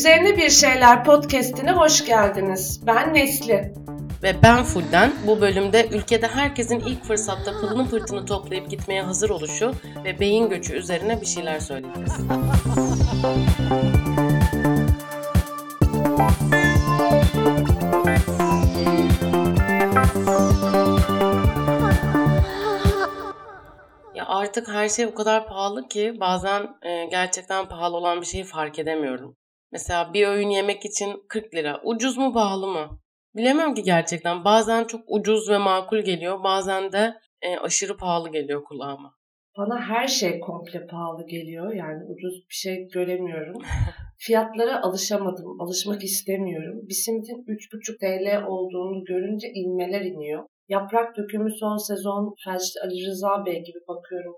Üzerine Bir Şeyler podcastine hoş geldiniz. Ben Nesli. Ve ben Fulden. Bu bölümde ülkede herkesin ilk fırsatta pılını pırtını toplayıp gitmeye hazır oluşu ve beyin göçü üzerine bir şeyler söyleyeceğiz. Artık her şey o kadar pahalı ki bazen e, gerçekten pahalı olan bir şeyi fark edemiyorum. Mesela bir öğün yemek için 40 lira. Ucuz mu pahalı mı? Bilemem ki gerçekten. Bazen çok ucuz ve makul geliyor. Bazen de e, aşırı pahalı geliyor kulağıma. Bana her şey komple pahalı geliyor. Yani ucuz bir şey göremiyorum. Fiyatlara alışamadım. Alışmak istemiyorum. Bir simidin 3,5 TL olduğunu görünce inmeler iniyor. Yaprak dökümü son sezon Felçli Ali Rıza Bey gibi bakıyorum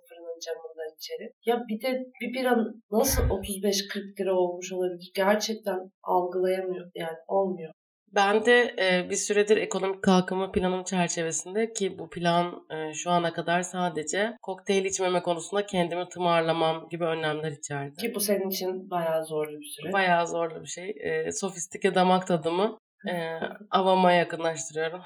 camından içeri. Ya bir de bir bira nasıl 35-40 lira olmuş olabilir? Gerçekten algılayamıyor yani olmuyor. Ben de e, bir süredir ekonomik kalkınma planım çerçevesinde ki bu plan e, şu ana kadar sadece kokteyl içmeme konusunda kendimi tımarlamam gibi önlemler içerdi. Ki bu senin için bayağı zorlu bir süreç. Bayağı zorlu bir şey. E, sofistike damak tadımı e, avama yakınlaştırıyorum.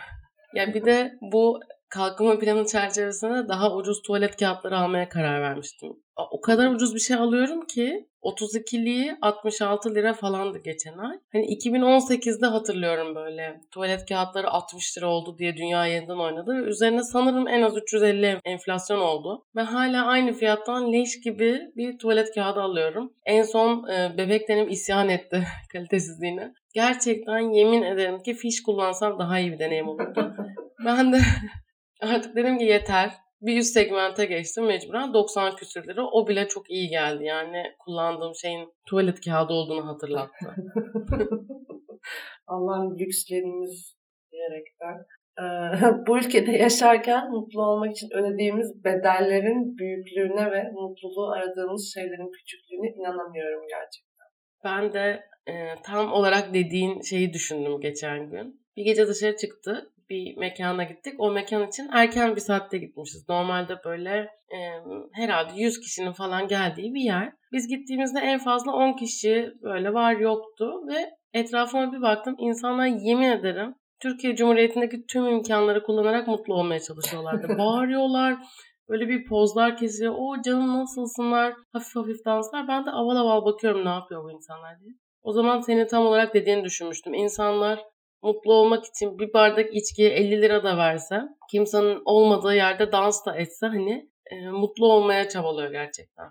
Ya bir de bu kalkınma planı çerçevesinde daha ucuz tuvalet kağıtları almaya karar vermiştim. O kadar ucuz bir şey alıyorum ki 32'liği 66 lira falandı geçen ay. Hani 2018'de hatırlıyorum böyle tuvalet kağıtları 60 lira oldu diye dünya yeniden oynadı. Üzerine sanırım en az 350 enflasyon oldu. Ve hala aynı fiyattan leş gibi bir tuvalet kağıdı alıyorum. En son e, bebeklerim isyan etti kalitesizliğine. Gerçekten yemin ederim ki fiş kullansam daha iyi bir deneyim olurdu. ben de artık dedim ki yeter bir üst segmente geçtim mecburen 90 küsür lira. O bile çok iyi geldi. Yani kullandığım şeyin tuvalet kağıdı olduğunu hatırlattı. Allah'ın lükslerimiz diyerekten. bu ülkede yaşarken mutlu olmak için ödediğimiz bedellerin büyüklüğüne ve mutluluğu aradığımız şeylerin küçüklüğüne inanamıyorum gerçekten. Ben de e, tam olarak dediğin şeyi düşündüm geçen gün. Bir gece dışarı çıktı bir mekana gittik. O mekan için erken bir saatte gitmişiz. Normalde böyle e, herhalde 100 kişinin falan geldiği bir yer. Biz gittiğimizde en fazla 10 kişi böyle var yoktu ve etrafıma bir baktım. İnsanlar yemin ederim Türkiye Cumhuriyeti'ndeki tüm imkanları kullanarak mutlu olmaya çalışıyorlardı. Bağırıyorlar, böyle bir pozlar kesiyor. O canım nasılsınlar? Hafif hafif danslar. Ben de aval aval bakıyorum ne yapıyor bu insanlar diye. O zaman seni tam olarak dediğini düşünmüştüm. İnsanlar mutlu olmak için bir bardak içkiye 50 lira da verse, kimsenin olmadığı yerde dans da etse hani e, mutlu olmaya çabalıyor gerçekten.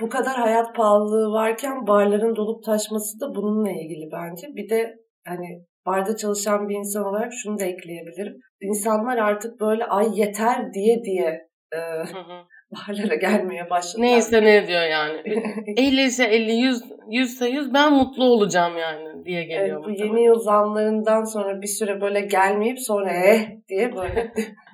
Bu kadar hayat pahalılığı varken barların dolup taşması da bununla ilgili bence. Bir de hani barda çalışan bir insan olarak şunu da ekleyebilirim. İnsanlar artık böyle ay yeter diye diye e, hı hı barlara gelmeye başladı. Neyse ne diyor yani. 50 ise 50, 100, 100 ise 100 ben mutlu olacağım yani diye geliyor. Evet, bu yeni yıl zamlarından sonra bir süre böyle gelmeyip sonra eh diye böyle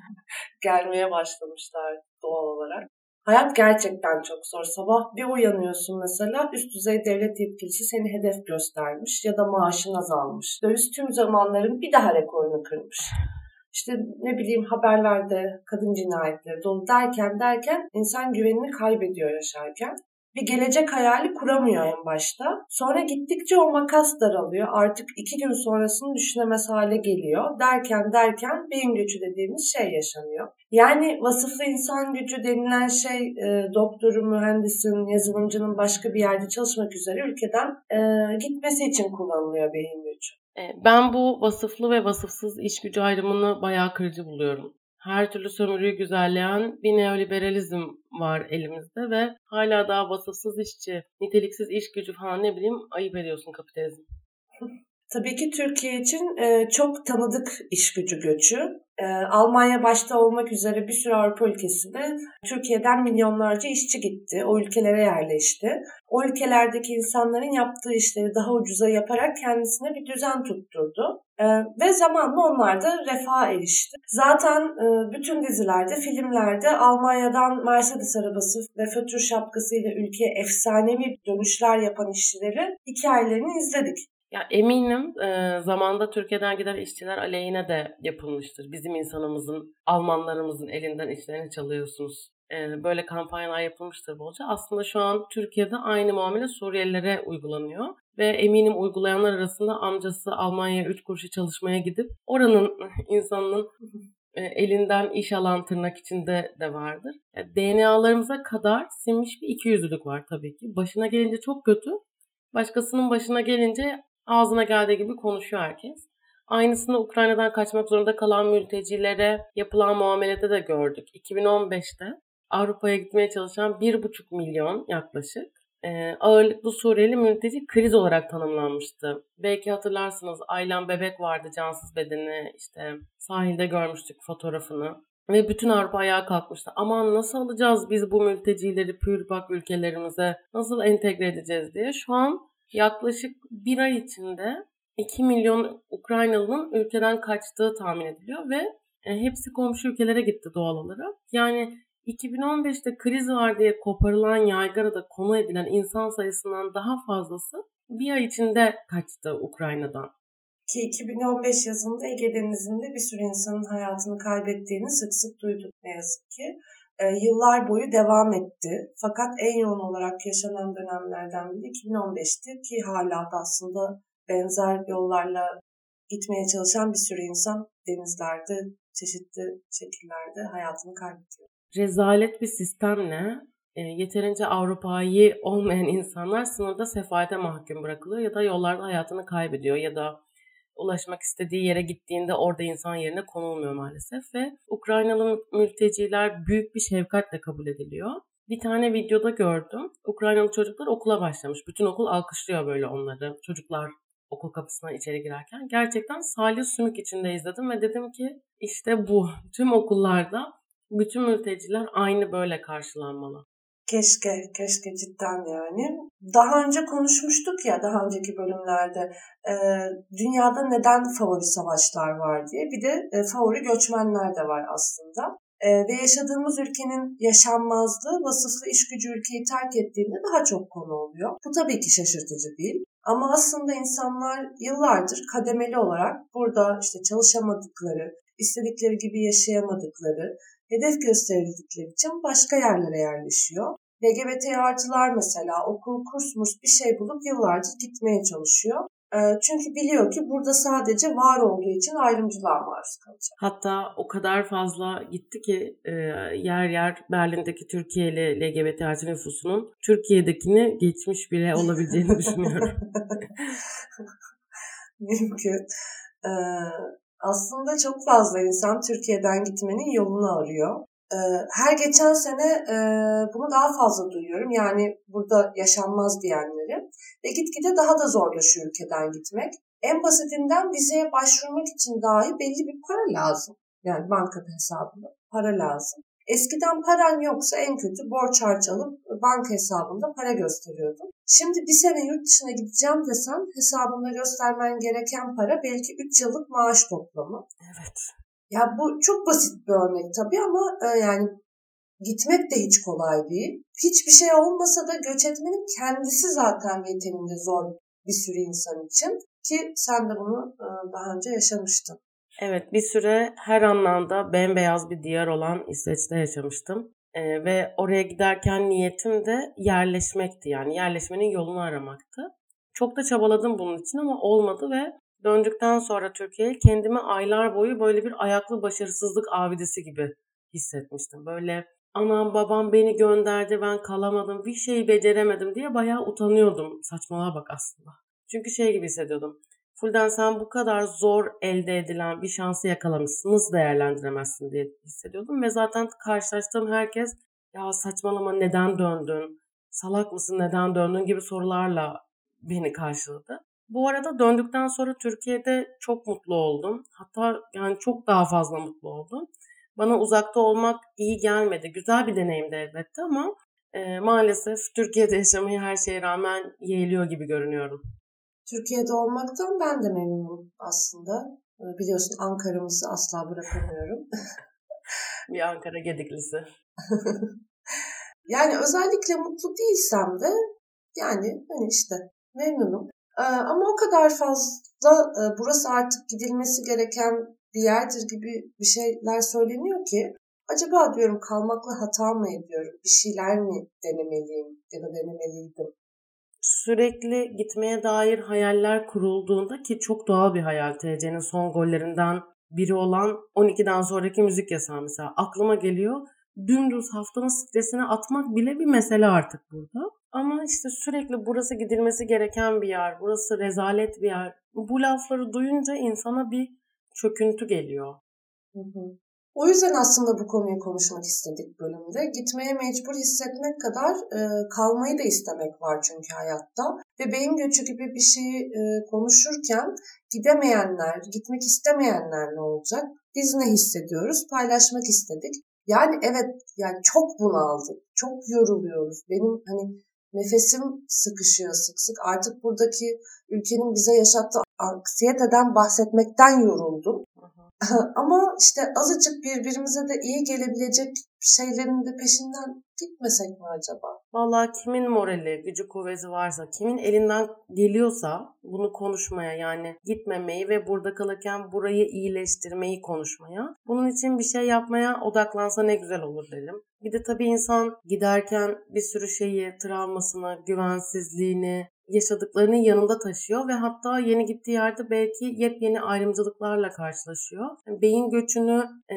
gelmeye başlamışlar doğal olarak. Hayat gerçekten çok zor. Sabah bir uyanıyorsun mesela üst düzey devlet yetkilisi seni hedef göstermiş ya da maaşın azalmış. Döviz tüm zamanların bir daha rekorunu kırmış işte ne bileyim haberlerde kadın cinayetleri dolu derken derken insan güvenini kaybediyor yaşarken. Bir gelecek hayali kuramıyor en başta. Sonra gittikçe o makas daralıyor. Artık iki gün sonrasını düşünemez hale geliyor. Derken derken beyin göçü dediğimiz şey yaşanıyor. Yani vasıflı insan gücü denilen şey e, doktoru, mühendisin, yazılımcının başka bir yerde çalışmak üzere ülkeden e, gitmesi için kullanılıyor beyin ben bu vasıflı ve vasıfsız iş gücü ayrımını bayağı kırıcı buluyorum. Her türlü sömürüyü güzelleyen bir neoliberalizm var elimizde ve hala daha vasıfsız işçi, niteliksiz iş gücü falan ne bileyim ayıp ediyorsun kapitalizm. Tabii ki Türkiye için e, çok tanıdık iş gücü göçü. E, Almanya başta olmak üzere bir sürü Avrupa ülkesinde Türkiye'den milyonlarca işçi gitti. O ülkelere yerleşti. O ülkelerdeki insanların yaptığı işleri daha ucuza yaparak kendisine bir düzen tutturdu. E, ve zamanla onlar da refaha erişti. Zaten e, bütün dizilerde, filmlerde Almanya'dan Mercedes arabası ve fötür şapkasıyla ülkeye efsanevi dönüşler yapan işçileri hikayelerini izledik. Ya eminim e, zamanda Türkiye'den giden işçiler aleyhine de yapılmıştır. Bizim insanımızın, Almanlarımızın elinden işlerini çalıyorsunuz e, böyle kampanyalar yapılmıştır bolca. Aslında şu an Türkiye'de aynı muamele Suriyelilere uygulanıyor. Ve eminim uygulayanlar arasında amcası Almanya'ya 3 kuruşu çalışmaya gidip oranın insanının e, elinden iş alan tırnak içinde de vardır. Yani DNA'larımıza kadar sinmiş bir ikiyüzlülük var tabii ki. Başına gelince çok kötü. Başkasının başına gelince ağzına geldiği gibi konuşuyor herkes. Aynısını Ukrayna'dan kaçmak zorunda kalan mültecilere yapılan muamelede de gördük. 2015'te Avrupa'ya gitmeye çalışan 1,5 milyon yaklaşık e, ağırlıklı Suriyeli mülteci kriz olarak tanımlanmıştı. Belki hatırlarsınız Aylan Bebek vardı cansız bedeni işte sahilde görmüştük fotoğrafını. Ve bütün Avrupa ayağa kalkmıştı. Aman nasıl alacağız biz bu mültecileri pürpak ülkelerimize? Nasıl entegre edeceğiz diye. Şu an yaklaşık bir ay içinde 2 milyon Ukraynalı'nın ülkeden kaçtığı tahmin ediliyor ve e, hepsi komşu ülkelere gitti doğal olarak. Yani 2015'te kriz var diye koparılan yaygarada konu edilen insan sayısından daha fazlası bir ay içinde kaçtı Ukrayna'dan. Ki 2015 yazında Ege Denizi'nde bir sürü insanın hayatını kaybettiğini sık sık duyduk ne yazık ki. E, yıllar boyu devam etti. Fakat en yoğun olarak yaşanan dönemlerden biri 2015'ti ki hala da aslında benzer yollarla gitmeye çalışan bir sürü insan denizlerde çeşitli şekillerde hayatını kaybediyor rezalet bir sistemle e, yeterince Avrupa'yı olmayan insanlar sınırda sefalete mahkum bırakılıyor ya da yollarda hayatını kaybediyor ya da ulaşmak istediği yere gittiğinde orada insan yerine konulmuyor maalesef ve Ukraynalı mülteciler büyük bir şefkatle kabul ediliyor. Bir tane videoda gördüm. Ukraynalı çocuklar okula başlamış. Bütün okul alkışlıyor böyle onları. Çocuklar okul kapısına içeri girerken. Gerçekten salya sümük içinde izledim ve dedim ki işte bu. Tüm okullarda bütün mülteciler aynı böyle karşılanmalı. Keşke, keşke cidden yani. Daha önce konuşmuştuk ya daha önceki bölümlerde e, dünyada neden favori savaşlar var diye bir de e, favori göçmenler de var aslında. E, ve yaşadığımız ülkenin yaşanmazlığı vasıflı iş gücü ülkeyi terk ettiğinde daha çok konu oluyor. Bu tabii ki şaşırtıcı değil. Ama aslında insanlar yıllardır kademeli olarak burada işte çalışamadıkları, istedikleri gibi yaşayamadıkları, hedef gösterildikleri için başka yerlere yerleşiyor. LGBT artılar mesela okul, kurs, murs bir şey bulup yıllarca gitmeye çalışıyor. Ee, çünkü biliyor ki burada sadece var olduğu için ayrımcılığa maruz kalacak. Hatta o kadar fazla gitti ki e, yer yer Berlin'deki Türkiye'li LGBT artı nüfusunun Türkiye'dekini geçmiş bile olabileceğini düşünüyorum. Mümkün. Aslında çok fazla insan Türkiye'den gitmenin yolunu arıyor. Ee, her geçen sene e, bunu daha fazla duyuyorum. Yani burada yaşanmaz diyenleri. Ve gitgide daha da zorlaşıyor ülkeden gitmek. En basitinden vizeye başvurmak için dahi belli bir para lazım. Yani bankada hesabında para lazım. Eskiden paran yoksa en kötü borç harç alıp banka hesabında para gösteriyordun. Şimdi bir sene yurt dışına gideceğim desen hesabında göstermen gereken para belki 3 yıllık maaş toplamı. Evet. Ya bu çok basit bir örnek tabii ama e, yani gitmek de hiç kolay değil. Hiçbir şey olmasa da göç etmenin kendisi zaten yeteninde zor bir sürü insan için ki sen de bunu e, daha önce yaşamıştın. Evet bir süre her anlamda bembeyaz bir diyar olan İsveç'te yaşamıştım. Ee, ve oraya giderken niyetim de yerleşmekti yani yerleşmenin yolunu aramaktı. Çok da çabaladım bunun için ama olmadı ve döndükten sonra Türkiye'ye kendimi aylar boyu böyle bir ayaklı başarısızlık abidesi gibi hissetmiştim. Böyle anam babam beni gönderdi ben kalamadım bir şey beceremedim diye bayağı utanıyordum. Saçmalığa bak aslında. Çünkü şey gibi hissediyordum. Fulden sen bu kadar zor elde edilen bir şansı yakalamışsın. Nasıl değerlendiremezsin diye hissediyordum. Ve zaten karşılaştığım herkes ya saçmalama neden döndün? Salak mısın neden döndün gibi sorularla beni karşıladı. Bu arada döndükten sonra Türkiye'de çok mutlu oldum. Hatta yani çok daha fazla mutlu oldum. Bana uzakta olmak iyi gelmedi. Güzel bir deneyimdi elbette ama e, maalesef Türkiye'de yaşamayı her şeye rağmen yeğliyor gibi görünüyorum. Türkiye'de olmaktan ben de memnunum aslında. Ee, biliyorsun Ankara'mızı asla bırakamıyorum. bir Ankara gediklisi. yani özellikle mutlu değilsem de yani hani işte memnunum. Ee, ama o kadar fazla e, burası artık gidilmesi gereken bir yerdir gibi bir şeyler söyleniyor ki Acaba diyorum kalmakla hata mı ediyorum? Bir şeyler mi denemeliyim ya da denemeliydim? Sürekli gitmeye dair hayaller kurulduğunda ki çok doğal bir hayal TC'nin son gollerinden biri olan 12'den sonraki müzik yasağı mesela aklıma geliyor. Dümdüz haftanın stresini atmak bile bir mesele artık burada. Ama işte sürekli burası gidilmesi gereken bir yer, burası rezalet bir yer. Bu lafları duyunca insana bir çöküntü geliyor. Hı hı. O yüzden aslında bu konuyu konuşmak istedik bölümde. Gitmeye mecbur hissetmek kadar e, kalmayı da istemek var çünkü hayatta. Ve beyin göçü gibi bir şeyi e, konuşurken gidemeyenler, gitmek istemeyenler ne olacak? Biz ne hissediyoruz? Paylaşmak istedik. Yani evet yani çok bunaldık, çok yoruluyoruz. Benim hani nefesim sıkışıyor sık sık. Artık buradaki ülkenin bize yaşattığı anksiyeteden bahsetmekten yoruldum. Ama işte azıcık birbirimize de iyi gelebilecek şeylerin de peşinden gitmesek mi acaba? Vallahi kimin morali, gücü kuvveti varsa, kimin elinden geliyorsa bunu konuşmaya yani gitmemeyi ve burada kalırken burayı iyileştirmeyi konuşmaya. Bunun için bir şey yapmaya odaklansa ne güzel olur derim. Bir de tabii insan giderken bir sürü şeyi, travmasını, güvensizliğini, yaşadıklarını yanında taşıyor ve hatta yeni gittiği yerde belki yepyeni ayrımcılıklarla karşılaşıyor. beyin göçünü e,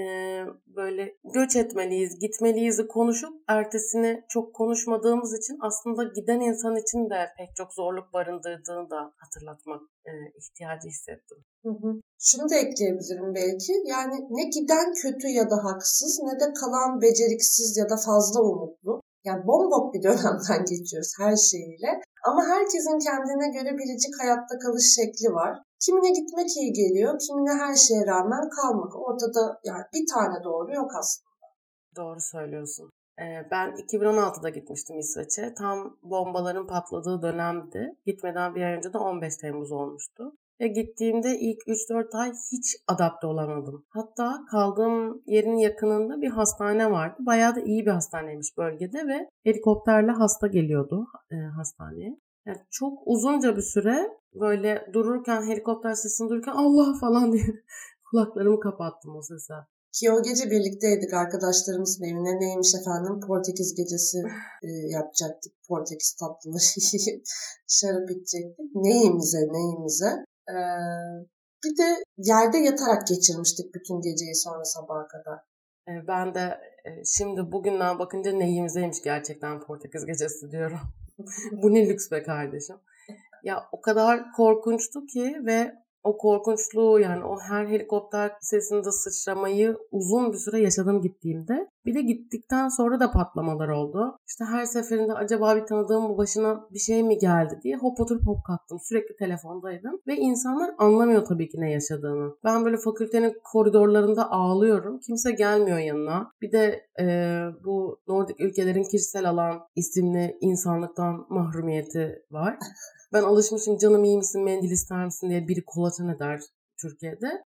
böyle göç etmeliyiz, gitmeliyiz konuşup ertesini çok konuşmadığımız için aslında giden insan için de pek çok zorluk barındırdığını da hatırlatmak e, ihtiyacı hissettim. Şunu da ekleyebilirim belki. Yani ne giden kötü ya da haksız ne de kalan beceriksiz ya da fazla umutlu. Yani bombok bir dönemden geçiyoruz her şeyiyle. Ama herkesin kendine göre biricik hayatta kalış şekli var. Kimine gitmek iyi geliyor, kimine her şeye rağmen kalmak. Ortada yani bir tane doğru yok aslında. Doğru söylüyorsun. Ee, ben 2016'da gitmiştim İsveç'e. Tam bombaların patladığı dönemdi. Gitmeden bir ay önce de 15 Temmuz olmuştu. Ve gittiğimde ilk 3-4 ay hiç adapte olamadım. Hatta kaldığım yerin yakınında bir hastane vardı. Bayağı da iyi bir hastaneymiş bölgede ve helikopterle hasta geliyordu e, hastaneye. Yani çok uzunca bir süre böyle dururken helikopter sesini dururken Allah falan diye kulaklarımı kapattım o sese. Ki o gece birlikteydik arkadaşlarımızın evine. Neymiş efendim Portekiz gecesi e, yapacaktık. Portekiz tatlıları şarap içecektik. Neyimize neyimize. Bir de yerde yatarak geçirmiştik bütün geceyi sonra sabaha kadar. Ben de şimdi bugünden bakınca neyimizeymiş gerçekten Portekiz gecesi diyorum. Bu ne lüks be kardeşim. Ya o kadar korkunçtu ki ve o korkunçluğu yani o her helikopter sesinde sıçramayı uzun bir süre yaşadım gittiğimde. Bir de gittikten sonra da patlamalar oldu. İşte her seferinde acaba bir tanıdığım başına bir şey mi geldi diye hop oturup hop kalktım. Sürekli telefondaydım. Ve insanlar anlamıyor tabii ki ne yaşadığını. Ben böyle fakültenin koridorlarında ağlıyorum. Kimse gelmiyor yanına. Bir de e, bu Nordik ülkelerin kişisel alan isimli insanlıktan mahrumiyeti var. Ben alışmışım canım iyi misin mendil ister misin diye biri kolaçan eder Türkiye'de.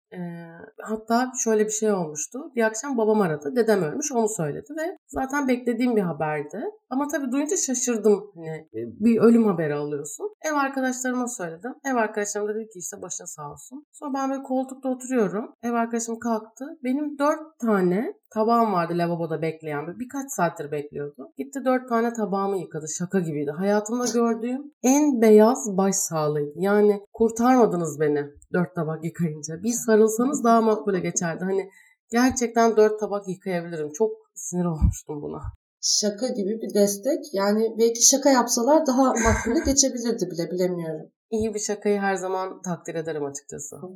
Hatta şöyle bir şey olmuştu. Bir akşam babam aradı. Dedem ölmüş onu söyledi ve zaten beklediğim bir haberdi. Ama tabii duyunca şaşırdım. Hani bir ölüm haberi alıyorsun. Ev arkadaşlarıma söyledim. Ev arkadaşlarım da dedi ki işte başın sağ olsun. Sonra ben böyle koltukta oturuyorum. Ev arkadaşım kalktı. Benim dört tane tabağım vardı lavaboda bekleyen. Birkaç saattir bekliyordu. Gitti dört tane tabağımı yıkadı. Şaka gibiydi. Hayatımda gördüğüm en beyaz baş sağlığıydı. Yani kurtarmadınız beni dört tabak yıkayınca. Bir sarılsanız daha makbule geçerdi. Hani gerçekten dört tabak yıkayabilirim. Çok sinir olmuştum buna. Şaka gibi bir destek. Yani belki şaka yapsalar daha makbule geçebilirdi bile bilemiyorum. İyi bir şakayı her zaman takdir ederim açıkçası.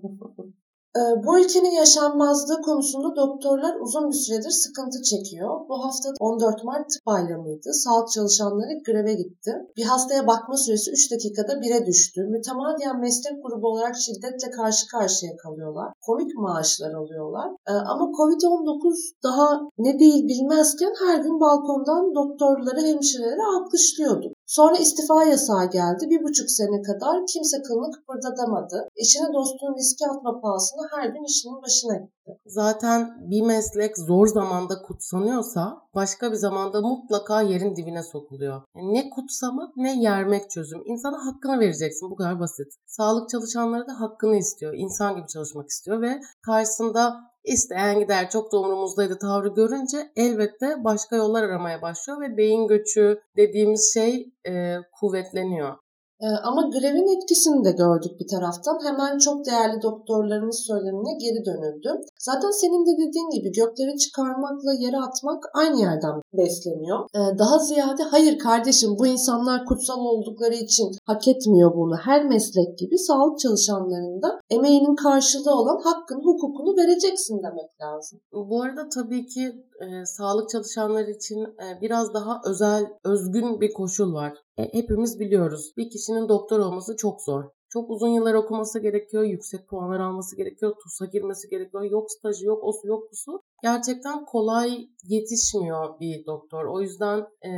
Ee, bu ülkenin yaşanmazlığı konusunda doktorlar uzun bir süredir sıkıntı çekiyor. Bu hafta 14 Mart tıp bayramıydı. Sağlık çalışanları greve gitti. Bir hastaya bakma süresi 3 dakikada 1'e düştü. Mütemadiyen meslek grubu olarak şiddetle karşı karşıya kalıyorlar. Komik maaşlar alıyorlar. Ee, ama Covid-19 daha ne değil bilmezken her gün balkondan doktorları, hemşireleri alkışlıyordu. Sonra istifa yasağı geldi. Bir buçuk sene kadar kimse kılını kıpırdatamadı. Eşine dostluğun riski atma pahasına her gün işinin başına Zaten bir meslek zor zamanda kutsanıyorsa başka bir zamanda mutlaka yerin dibine sokuluyor. Ne kutsamak ne yermek çözüm. İnsana hakkını vereceksin bu kadar basit. Sağlık çalışanları da hakkını istiyor. İnsan gibi çalışmak istiyor ve karşısında isteyen gider çok da umurumuzdaydı tavrı görünce elbette başka yollar aramaya başlıyor ve beyin göçü dediğimiz şey e, kuvvetleniyor. Ee, ama grevin etkisini de gördük bir taraftan. Hemen çok değerli doktorlarımız söylemine geri dönüldü. Zaten senin de dediğin gibi gökleri çıkarmakla yere atmak aynı yerden besleniyor. Ee, daha ziyade hayır kardeşim bu insanlar kutsal oldukları için hak etmiyor bunu. Her meslek gibi sağlık çalışanlarında emeğinin karşılığı olan hakkını, hukukunu vereceksin demek lazım. Bu arada tabii ki e, sağlık çalışanları için e, biraz daha özel, özgün bir koşul var. E, hepimiz biliyoruz. Bir kişinin doktor olması çok zor. Çok uzun yıllar okuması gerekiyor, yüksek puanlar alması gerekiyor, TUS'a girmesi gerekiyor. Yok stajı, yok osu, yok busu. Gerçekten kolay yetişmiyor bir doktor. O yüzden e,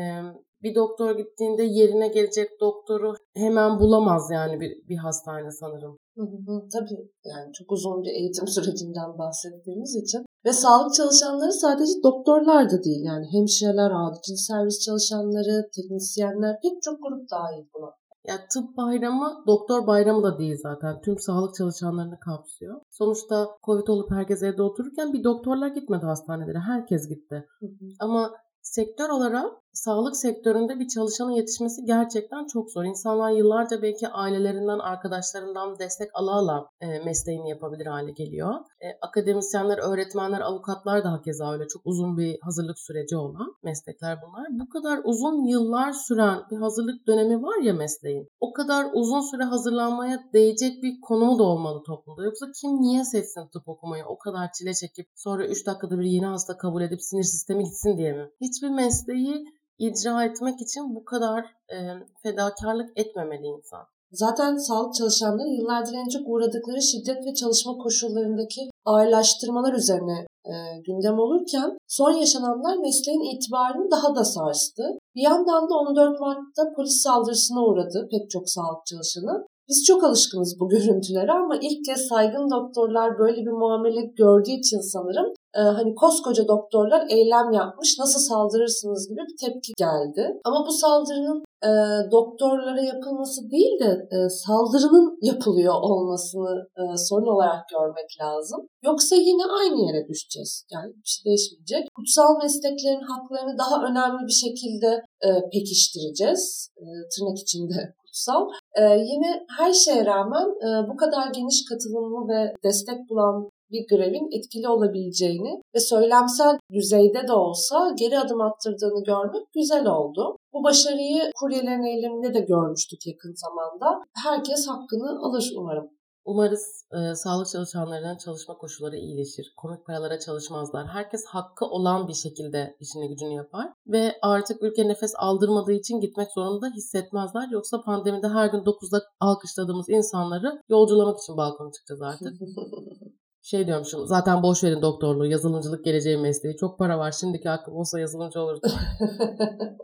bir doktor gittiğinde yerine gelecek doktoru hemen bulamaz yani bir, bir hastane sanırım. Hı hı, tabii yani çok uzun bir eğitim sürecinden bahsettiğimiz için ve sağlık çalışanları sadece doktorlar da değil yani hemşireler, acil servis çalışanları, teknisyenler pek çok grup dahil buna. Ya tıp bayramı doktor bayramı da değil zaten. Tüm sağlık çalışanlarını kapsıyor. Sonuçta Covid olup herkes evde otururken bir doktorlar gitmedi hastanelere. Herkes gitti. Hı hı. Ama sektör olarak sağlık sektöründe bir çalışanın yetişmesi gerçekten çok zor. İnsanlar yıllarca belki ailelerinden, arkadaşlarından destek ala ala e, mesleğini yapabilir hale geliyor. E, akademisyenler, öğretmenler, avukatlar da hakeza öyle çok uzun bir hazırlık süreci olan meslekler bunlar. Bu kadar uzun yıllar süren bir hazırlık dönemi var ya mesleğin. O kadar uzun süre hazırlanmaya değecek bir konumu da olmalı toplumda. Yoksa kim niye seçsin tıp okumayı o kadar çile çekip sonra 3 dakikada bir yeni hasta kabul edip sinir sistemi gitsin diye mi? Hiçbir mesleği icra etmek için bu kadar e, fedakarlık etmemeli insan. Zaten sağlık çalışanları yıllardır en çok uğradıkları şiddet ve çalışma koşullarındaki ağırlaştırmalar üzerine e, gündem olurken son yaşananlar mesleğin itibarını daha da sarstı. Bir yandan da 14 Mart'ta polis saldırısına uğradı pek çok sağlık çalışanı. Biz çok alışkınız bu görüntülere ama ilk kez saygın doktorlar böyle bir muamele gördüğü için sanırım e, hani koskoca doktorlar eylem yapmış nasıl saldırırsınız gibi bir tepki geldi. Ama bu saldırının e, doktorlara yapılması değil de e, saldırının yapılıyor olmasını e, sorun olarak görmek lazım. Yoksa yine aynı yere düşeceğiz. Yani bir şey değişmeyecek. Kutsal mesleklerin haklarını daha önemli bir şekilde e, pekiştireceğiz. E, tırnak içinde kutsal. E, yine her şeye rağmen e, bu kadar geniş katılımlı ve destek bulan bir grevin etkili olabileceğini ve söylemsel düzeyde de olsa geri adım attırdığını görmek güzel oldu. Bu başarıyı kuryelerin eyleminde de görmüştük yakın zamanda. Herkes hakkını alır umarım. Umarız e, sağlık çalışanlarının çalışma koşulları iyileşir. Komik paralara çalışmazlar. Herkes hakkı olan bir şekilde işini gücünü yapar. Ve artık ülke nefes aldırmadığı için gitmek zorunda hissetmezler. Yoksa pandemide her gün 9'da alkışladığımız insanları yolculamak için balkona çıkacağız artık. şey diyormuşum zaten boş verin doktorluğu yazılımcılık geleceği mesleği çok para var şimdiki aklım olsa yazılımcı olurdum.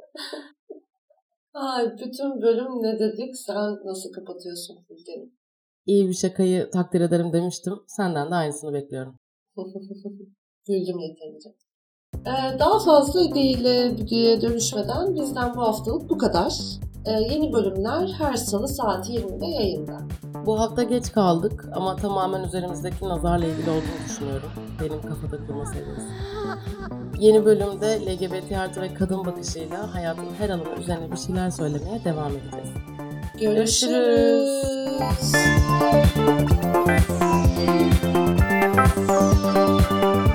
Ay bütün bölüm ne dedik sen nasıl kapatıyorsun Fulgen'i? İyi bir şakayı takdir ederim demiştim. Senden de aynısını bekliyorum. Güldüm yeterince. Ee, daha fazla ideyle videoya dönüşmeden bizden bu haftalık bu kadar. Ee, yeni bölümler her salı saat 20'de yayında. Bu hafta geç kaldık ama tamamen üzerimizdeki nazarla ilgili olduğunu düşünüyorum. Benim kafa takılma seviyesi. Yeni bölümde LGBT artı ve kadın bakışıyla hayatın her alanı üzerine bir şeyler söylemeye devam edeceğiz. Görüşürüz. Görüşürüz.